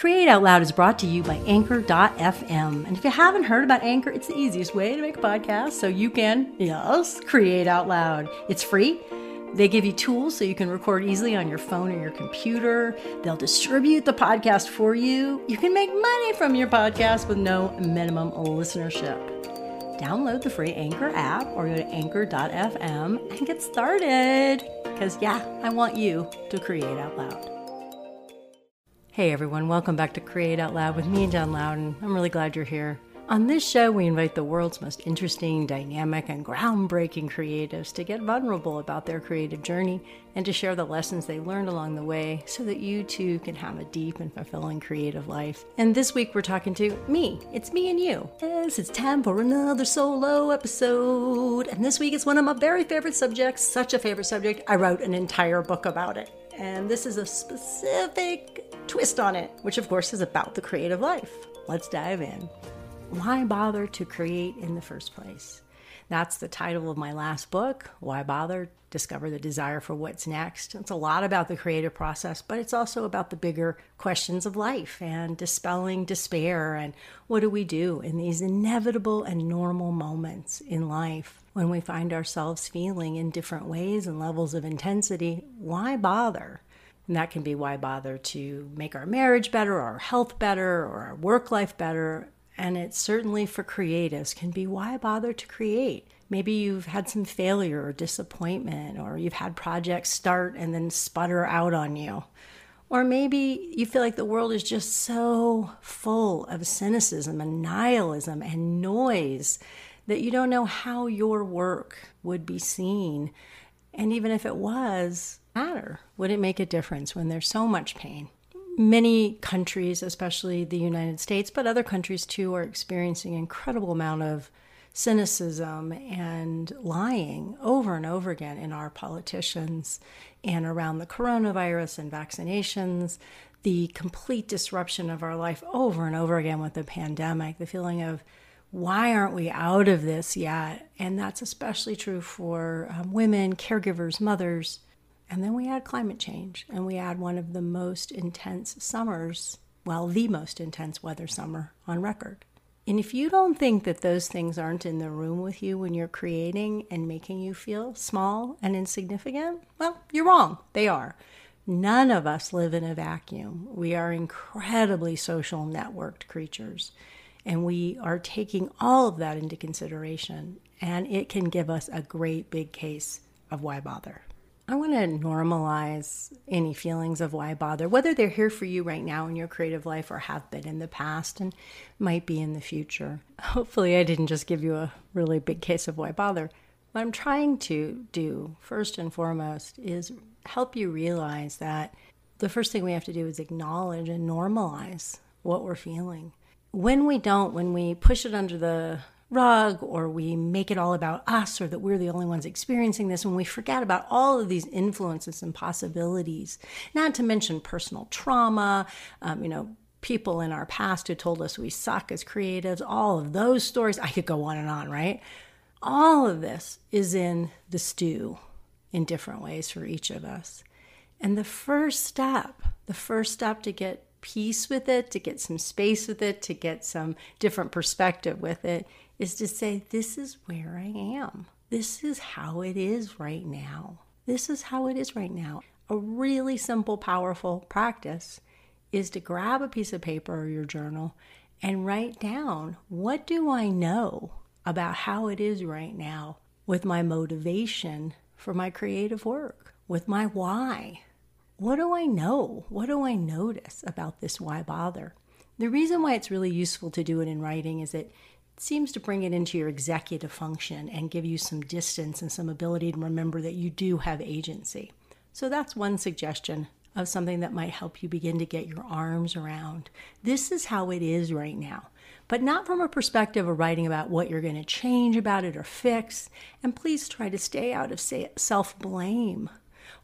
Create Out Loud is brought to you by Anchor.fm. And if you haven't heard about Anchor, it's the easiest way to make a podcast so you can, yes, create out loud. It's free. They give you tools so you can record easily on your phone or your computer. They'll distribute the podcast for you. You can make money from your podcast with no minimum listenership. Download the free Anchor app or go to anchor.fm and get started. Because, yeah, I want you to create out loud. Hey everyone, welcome back to Create Out Loud with me, Jen Louden. I'm really glad you're here. On this show, we invite the world's most interesting, dynamic, and groundbreaking creatives to get vulnerable about their creative journey and to share the lessons they learned along the way so that you too can have a deep and fulfilling creative life. And this week, we're talking to me. It's me and you. Yes, it's time for another solo episode. And this week, it's one of my very favorite subjects, such a favorite subject. I wrote an entire book about it. And this is a specific twist on it, which of course is about the creative life. Let's dive in. Why bother to create in the first place? That's the title of my last book, Why Bother? Discover the Desire for What's Next. It's a lot about the creative process, but it's also about the bigger questions of life and dispelling despair and what do we do in these inevitable and normal moments in life when we find ourselves feeling in different ways and levels of intensity. Why bother? And that can be why bother to make our marriage better, or our health better, or our work life better. And it certainly for creatives can be why bother to create. Maybe you've had some failure or disappointment, or you've had projects start and then sputter out on you. Or maybe you feel like the world is just so full of cynicism and nihilism and noise that you don't know how your work would be seen. And even if it was, matter? Would it make a difference when there's so much pain? Many countries, especially the United States, but other countries too, are experiencing incredible amount of cynicism and lying over and over again in our politicians and around the coronavirus and vaccinations, the complete disruption of our life over and over again with the pandemic, the feeling of why aren't we out of this yet? And that's especially true for um, women, caregivers, mothers, and then we add climate change and we add one of the most intense summers, well, the most intense weather summer on record. And if you don't think that those things aren't in the room with you when you're creating and making you feel small and insignificant, well, you're wrong. They are. None of us live in a vacuum. We are incredibly social networked creatures. And we are taking all of that into consideration. And it can give us a great big case of why bother. I want to normalize any feelings of why bother, whether they're here for you right now in your creative life or have been in the past and might be in the future. Hopefully, I didn't just give you a really big case of why bother. What I'm trying to do, first and foremost, is help you realize that the first thing we have to do is acknowledge and normalize what we're feeling. When we don't, when we push it under the rug or we make it all about us or that we're the only ones experiencing this when we forget about all of these influences and possibilities. Not to mention personal trauma um, you know people in our past who told us we suck as creatives all of those stories. I could go on and on right? All of this is in the stew in different ways for each of us. And the first step the first step to get peace with it, to get some space with it, to get some different perspective with it, is to say, This is where I am. This is how it is right now. This is how it is right now. A really simple, powerful practice is to grab a piece of paper or your journal and write down what do I know about how it is right now with my motivation for my creative work, with my why. What do I know? What do I notice about this why bother? The reason why it's really useful to do it in writing is that seems to bring it into your executive function and give you some distance and some ability to remember that you do have agency. So that's one suggestion of something that might help you begin to get your arms around. This is how it is right now, but not from a perspective of writing about what you're going to change about it or fix. And please try to stay out of self blame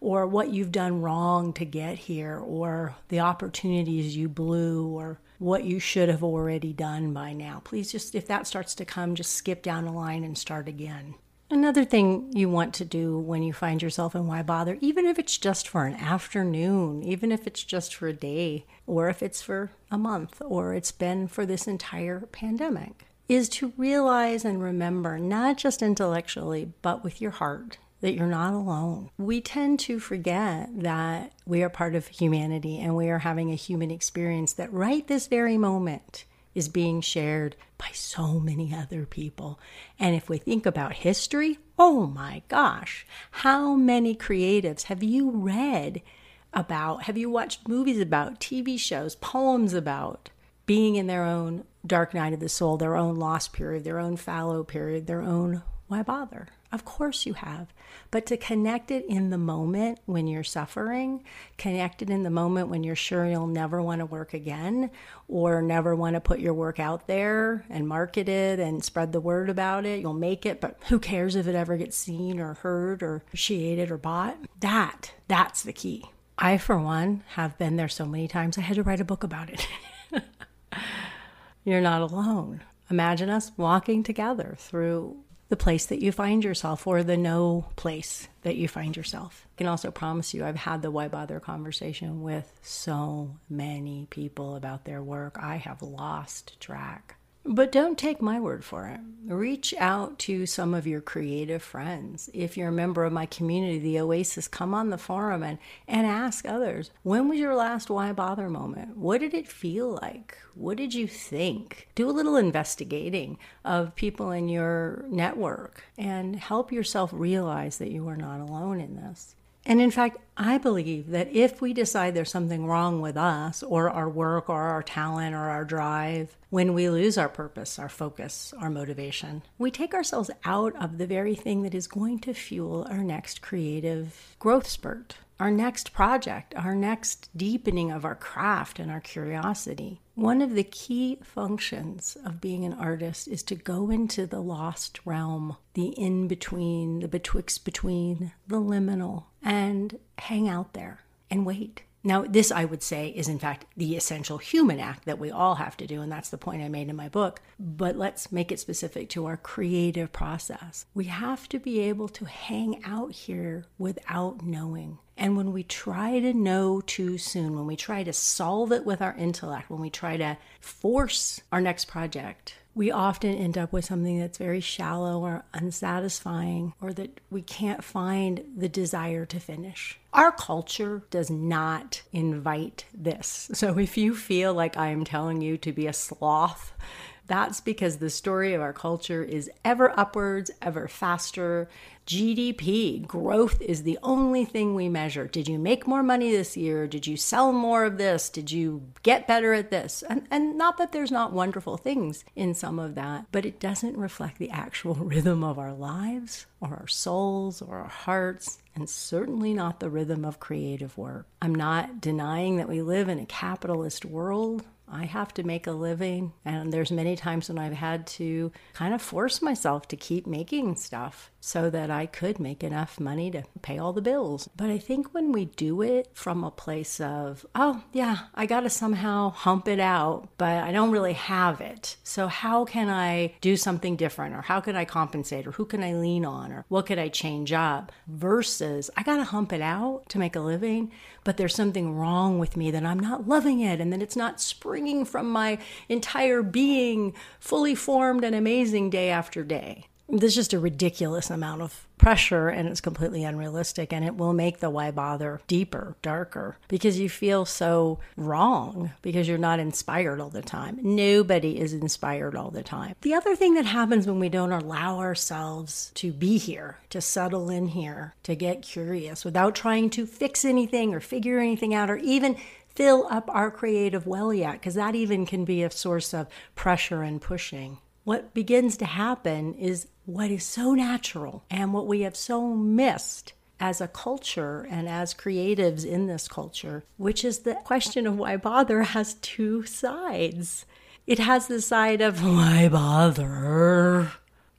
or what you've done wrong to get here or the opportunities you blew or what you should have already done by now. Please just, if that starts to come, just skip down the line and start again. Another thing you want to do when you find yourself in Why Bother, even if it's just for an afternoon, even if it's just for a day, or if it's for a month, or it's been for this entire pandemic, is to realize and remember, not just intellectually, but with your heart, that you're not alone. We tend to forget that we are part of humanity and we are having a human experience that right this very moment is being shared by so many other people. And if we think about history, oh my gosh, how many creatives have you read about? Have you watched movies about, TV shows, poems about being in their own dark night of the soul, their own lost period, their own fallow period, their own why bother? Of course you have. But to connect it in the moment when you're suffering, connect it in the moment when you're sure you'll never want to work again or never want to put your work out there and market it and spread the word about it. You'll make it, but who cares if it ever gets seen or heard or appreciated or bought? That, that's the key. I, for one, have been there so many times I had to write a book about it. You're not alone. Imagine us walking together through the place that you find yourself or the no place that you find yourself. I can also promise you, I've had the why bother conversation with so many people about their work. I have lost track. But don't take my word for it. Reach out to some of your creative friends. If you're a member of my community, the Oasis, come on the forum and, and ask others when was your last why bother moment? What did it feel like? What did you think? Do a little investigating of people in your network and help yourself realize that you are not alone in this. And in fact, I believe that if we decide there's something wrong with us or our work or our talent or our drive, when we lose our purpose, our focus, our motivation, we take ourselves out of the very thing that is going to fuel our next creative growth spurt our next project, our next deepening of our craft and our curiosity. One of the key functions of being an artist is to go into the lost realm, the in between, the betwixt between, the liminal, and hang out there and wait. Now, this I would say is in fact the essential human act that we all have to do, and that's the point I made in my book. But let's make it specific to our creative process. We have to be able to hang out here without knowing. And when we try to know too soon, when we try to solve it with our intellect, when we try to force our next project, we often end up with something that's very shallow or unsatisfying, or that we can't find the desire to finish. Our culture does not invite this. So if you feel like I am telling you to be a sloth, that's because the story of our culture is ever upwards, ever faster. GDP, growth is the only thing we measure. Did you make more money this year? Did you sell more of this? Did you get better at this? And, and not that there's not wonderful things in some of that, but it doesn't reflect the actual rhythm of our lives or our souls or our hearts, and certainly not the rhythm of creative work. I'm not denying that we live in a capitalist world. I have to make a living, and there's many times when I've had to kind of force myself to keep making stuff so that I could make enough money to pay all the bills. But I think when we do it from a place of, oh, yeah, I got to somehow hump it out, but I don't really have it. So how can I do something different? Or how can I compensate? Or who can I lean on? Or what could I change up? Versus, I got to hump it out to make a living, but there's something wrong with me that I'm not loving it and then it's not springing from my entire being fully formed and amazing day after day there's just a ridiculous amount of pressure and it's completely unrealistic and it will make the why bother deeper, darker because you feel so wrong because you're not inspired all the time. Nobody is inspired all the time. The other thing that happens when we don't allow ourselves to be here, to settle in here, to get curious without trying to fix anything or figure anything out or even fill up our creative well yet, because that even can be a source of pressure and pushing what begins to happen is what is so natural and what we have so missed as a culture and as creatives in this culture, which is the question of why bother has two sides. It has the side of why bother,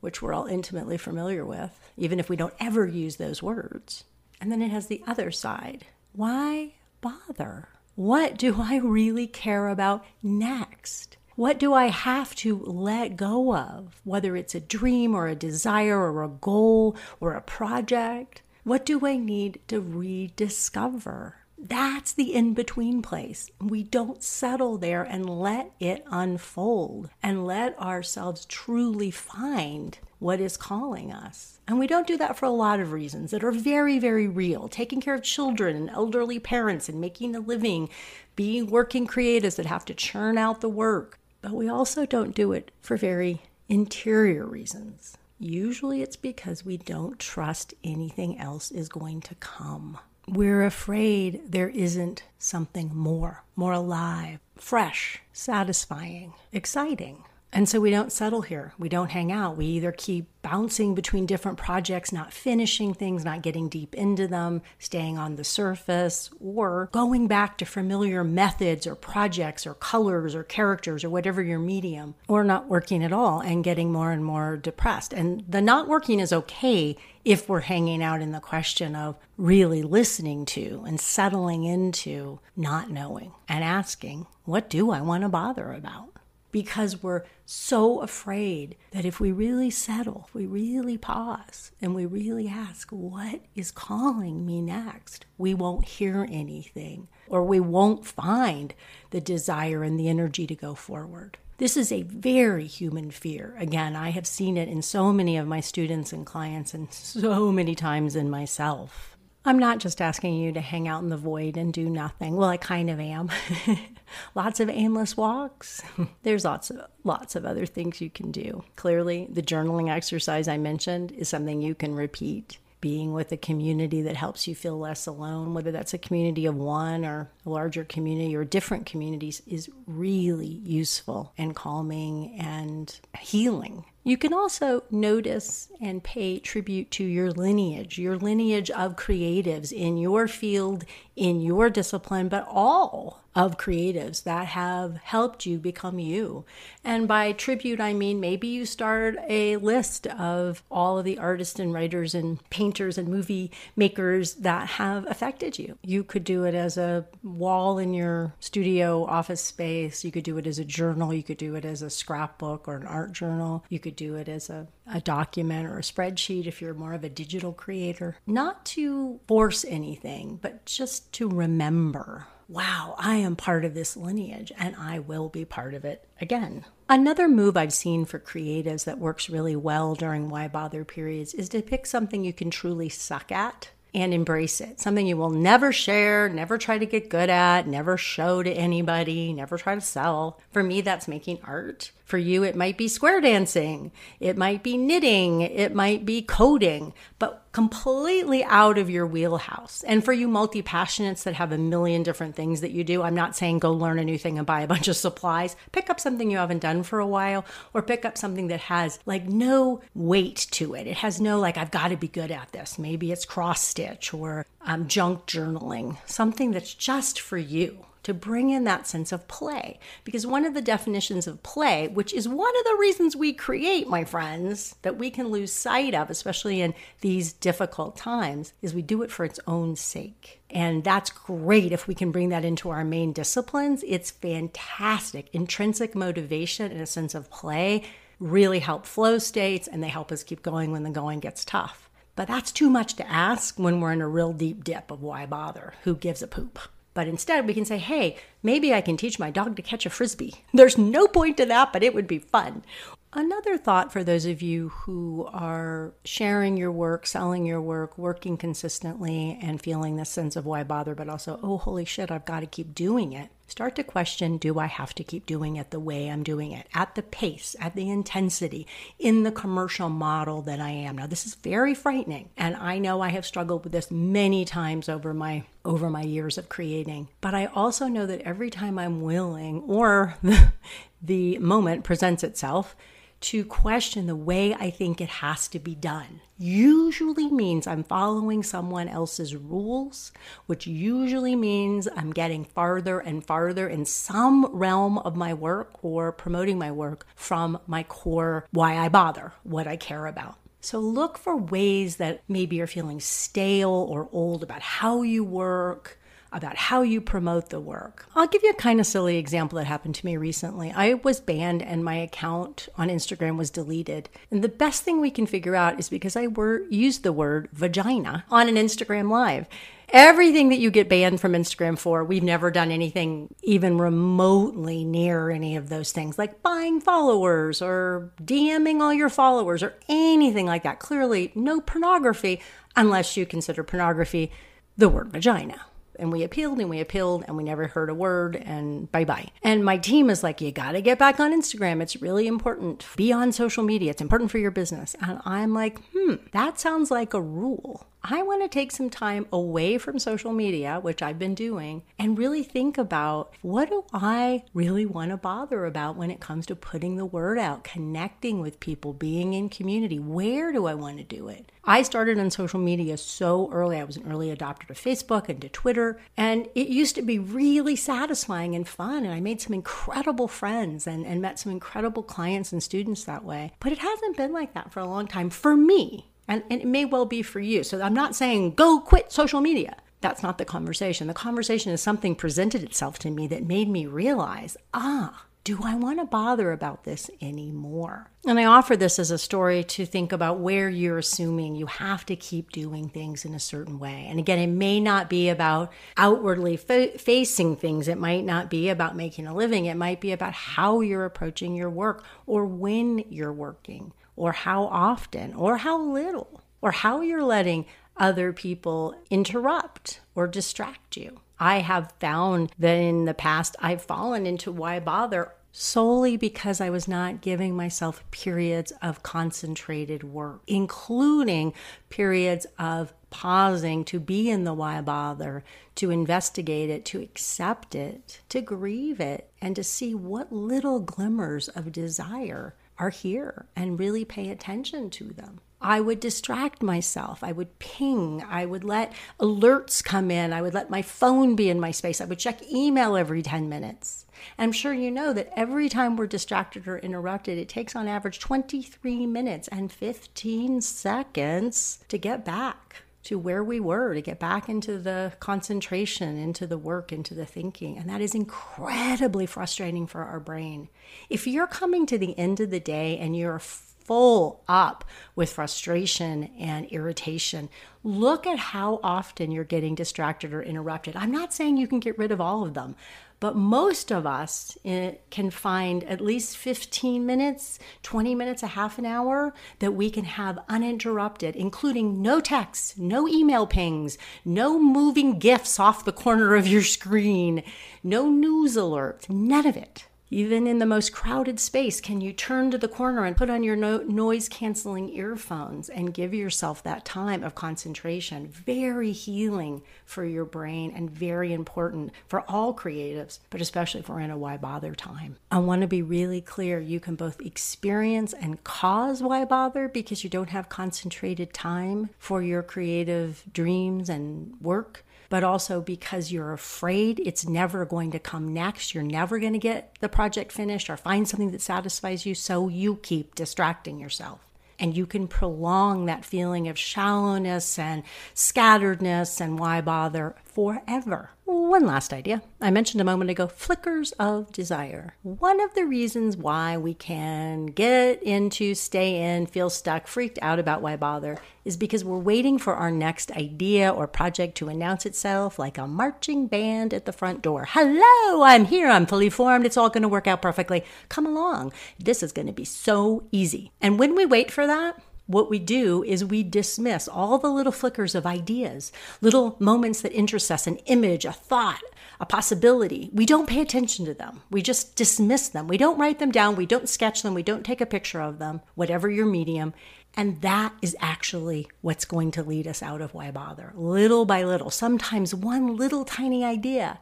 which we're all intimately familiar with, even if we don't ever use those words. And then it has the other side why bother? What do I really care about next? What do I have to let go of? Whether it's a dream or a desire or a goal or a project. What do I need to rediscover? That's the in between place. We don't settle there and let it unfold and let ourselves truly find what is calling us. And we don't do that for a lot of reasons that are very, very real. Taking care of children and elderly parents and making a living, being working creatives that have to churn out the work. But we also don't do it for very interior reasons. Usually it's because we don't trust anything else is going to come. We're afraid there isn't something more, more alive, fresh, satisfying, exciting. And so we don't settle here. We don't hang out. We either keep bouncing between different projects, not finishing things, not getting deep into them, staying on the surface, or going back to familiar methods or projects or colors or characters or whatever your medium, or not working at all and getting more and more depressed. And the not working is okay if we're hanging out in the question of really listening to and settling into not knowing and asking, what do I want to bother about? Because we're so afraid that if we really settle, if we really pause, and we really ask, What is calling me next? we won't hear anything or we won't find the desire and the energy to go forward. This is a very human fear. Again, I have seen it in so many of my students and clients and so many times in myself. I'm not just asking you to hang out in the void and do nothing. Well, I kind of am. lots of aimless walks. There's lots of lots of other things you can do. Clearly, the journaling exercise I mentioned is something you can repeat. Being with a community that helps you feel less alone, whether that's a community of one or a larger community or different communities, is really useful and calming and healing. You can also notice and pay tribute to your lineage, your lineage of creatives in your field, in your discipline, but all of creatives that have helped you become you. And by tribute, I mean maybe you start a list of all of the artists and writers and painters and movie makers that have affected you. You could do it as a wall in your studio office space, you could do it as a journal, you could do it as a scrapbook or an art journal, you could do it as a, a document or a spreadsheet if you're more of a digital creator. Not to force anything, but just to remember wow, I am part of this lineage and I will be part of it again. Another move I've seen for creatives that works really well during why bother periods is to pick something you can truly suck at and embrace it. Something you will never share, never try to get good at, never show to anybody, never try to sell. For me, that's making art. For you, it might be square dancing, it might be knitting, it might be coding, but completely out of your wheelhouse. And for you multi passionates that have a million different things that you do, I'm not saying go learn a new thing and buy a bunch of supplies. Pick up something you haven't done for a while, or pick up something that has like no weight to it. It has no, like, I've got to be good at this. Maybe it's cross stitch or um, junk journaling, something that's just for you to bring in that sense of play. Because one of the definitions of play, which is one of the reasons we create, my friends, that we can lose sight of, especially in these difficult times, is we do it for its own sake. And that's great if we can bring that into our main disciplines. It's fantastic. Intrinsic motivation and a sense of play really help flow states and they help us keep going when the going gets tough. But that's too much to ask when we're in a real deep dip of why bother? Who gives a poop? But instead, we can say, hey, maybe I can teach my dog to catch a frisbee. There's no point to that, but it would be fun. Another thought for those of you who are sharing your work, selling your work, working consistently, and feeling this sense of why bother, but also, oh, holy shit, I've got to keep doing it. Start to question do I have to keep doing it the way I'm doing it, at the pace, at the intensity, in the commercial model that I am? Now, this is very frightening, and I know I have struggled with this many times over my over my years of creating. But I also know that every time I'm willing or the, the moment presents itself to question the way I think it has to be done. Usually means I'm following someone else's rules, which usually means I'm getting farther and farther in some realm of my work or promoting my work from my core why I bother, what I care about. So look for ways that maybe you're feeling stale or old about how you work, about how you promote the work. I'll give you a kind of silly example that happened to me recently. I was banned and my account on Instagram was deleted. And the best thing we can figure out is because I were, used the word vagina on an Instagram live. Everything that you get banned from Instagram for, we've never done anything even remotely near any of those things, like buying followers or DMing all your followers or anything like that. Clearly, no pornography unless you consider pornography the word vagina and we appealed and we appealed and we never heard a word and bye bye. And my team is like, you got to get back on Instagram. It's really important. Be on social media. It's important for your business. And I'm like, hmm, that sounds like a rule. I want to take some time away from social media, which I've been doing, and really think about what do I really want to bother about when it comes to putting the word out, connecting with people, being in community. Where do I want to do it? I started on social media so early. I was an early adopter to Facebook and to Twitter, and it used to be really satisfying and fun. And I made some incredible friends and, and met some incredible clients and students that way. But it hasn't been like that for a long time for me. And, and it may well be for you. So I'm not saying go quit social media. That's not the conversation. The conversation is something presented itself to me that made me realize, ah, do I want to bother about this anymore? And I offer this as a story to think about where you're assuming you have to keep doing things in a certain way. And again, it may not be about outwardly fa- facing things, it might not be about making a living, it might be about how you're approaching your work or when you're working or how often, or how little, or how you're letting other people interrupt or distract you. I have found that in the past I've fallen into why bother solely because I was not giving myself periods of concentrated work, including periods of pausing to be in the why bother, to investigate it, to accept it, to grieve it, and to see what little glimmers of desire are here and really pay attention to them. I would distract myself. I would ping. I would let alerts come in. I would let my phone be in my space. I would check email every 10 minutes. I'm sure you know that every time we're distracted or interrupted, it takes on average 23 minutes and 15 seconds to get back to where we were, to get back into the concentration, into the work, into the thinking. And that is incredibly frustrating for our brain. If you're coming to the end of the day and you're full up with frustration and irritation, look at how often you're getting distracted or interrupted. I'm not saying you can get rid of all of them, but most of us eh, can find at least 15 minutes, 20 minutes, a half an hour that we can have uninterrupted, including no texts, no email pings, no moving GIFs off the corner of your screen, no news alerts, none of it. Even in the most crowded space, can you turn to the corner and put on your no- noise canceling earphones and give yourself that time of concentration? Very healing for your brain and very important for all creatives, but especially if we're in a why bother time. I want to be really clear you can both experience and cause why bother because you don't have concentrated time for your creative dreams and work but also because you're afraid it's never going to come next. You're never going to get the project finished or find something that satisfies you, so you keep distracting yourself. And you can prolong that feeling of shallowness and scatteredness and why bother forever. One last idea. I mentioned a moment ago flickers of desire. One of the reasons why we can get into, stay in, feel stuck, freaked out about why bother is because we're waiting for our next idea or project to announce itself like a marching band at the front door. Hello, I'm here, I'm fully formed, it's all going to work out perfectly. Come along. This is going to be so easy. And when we wait for that, what we do is we dismiss all the little flickers of ideas, little moments that interest us, an image, a thought, a possibility. We don't pay attention to them. We just dismiss them. We don't write them down. We don't sketch them. We don't take a picture of them, whatever your medium. And that is actually what's going to lead us out of why bother. Little by little, sometimes one little tiny idea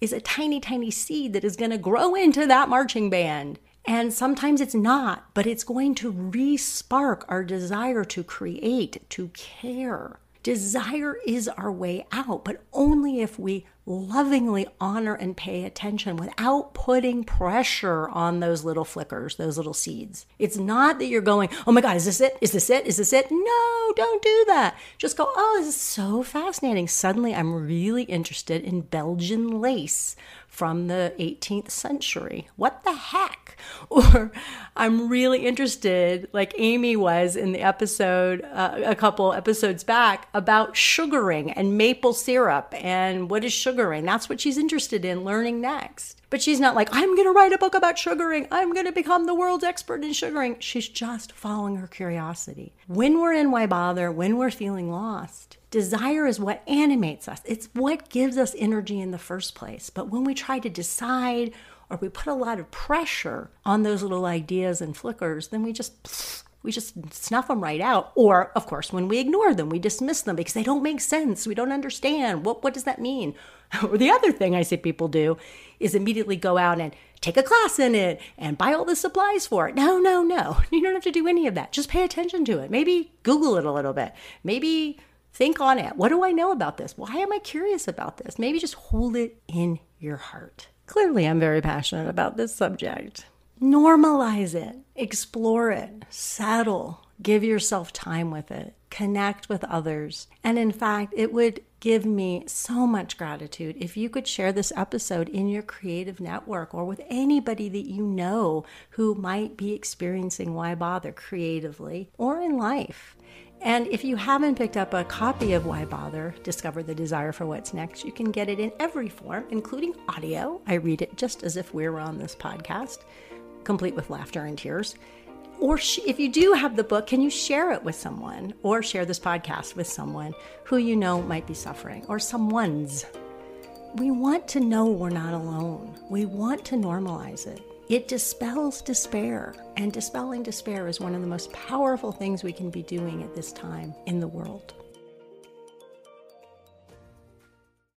is a tiny, tiny seed that is going to grow into that marching band. And sometimes it's not, but it's going to re spark our desire to create, to care, Desire is our way out, but only if we lovingly honor and pay attention without putting pressure on those little flickers, those little seeds. It's not that you're going, oh my God, is this it? Is this it? Is this it? No, don't do that. Just go, oh, this is so fascinating. Suddenly I'm really interested in Belgian lace from the 18th century. What the heck? Or I'm really interested, like Amy was in the episode uh, a couple episodes back, about sugaring and maple syrup and what is sugaring. That's what she's interested in learning next. But she's not like, I'm going to write a book about sugaring. I'm going to become the world's expert in sugaring. She's just following her curiosity. When we're in Why Bother, when we're feeling lost, Desire is what animates us. It's what gives us energy in the first place. But when we try to decide or we put a lot of pressure on those little ideas and flickers, then we just we just snuff them right out. Or, of course, when we ignore them, we dismiss them because they don't make sense. We don't understand. What, what does that mean? Or the other thing I see people do is immediately go out and take a class in it and buy all the supplies for it. No, no, no. You don't have to do any of that. Just pay attention to it. Maybe Google it a little bit. Maybe Think on it. What do I know about this? Why am I curious about this? Maybe just hold it in your heart. Clearly, I'm very passionate about this subject. Normalize it, explore it, settle, give yourself time with it, connect with others. And in fact, it would give me so much gratitude if you could share this episode in your creative network or with anybody that you know who might be experiencing why bother creatively or in life. And if you haven't picked up a copy of Why Bother? Discover the Desire for What's Next, you can get it in every form, including audio. I read it just as if we were on this podcast, complete with laughter and tears. Or sh- if you do have the book, can you share it with someone or share this podcast with someone who you know might be suffering or someone's? We want to know we're not alone. We want to normalize it. It dispels despair, and dispelling despair is one of the most powerful things we can be doing at this time in the world.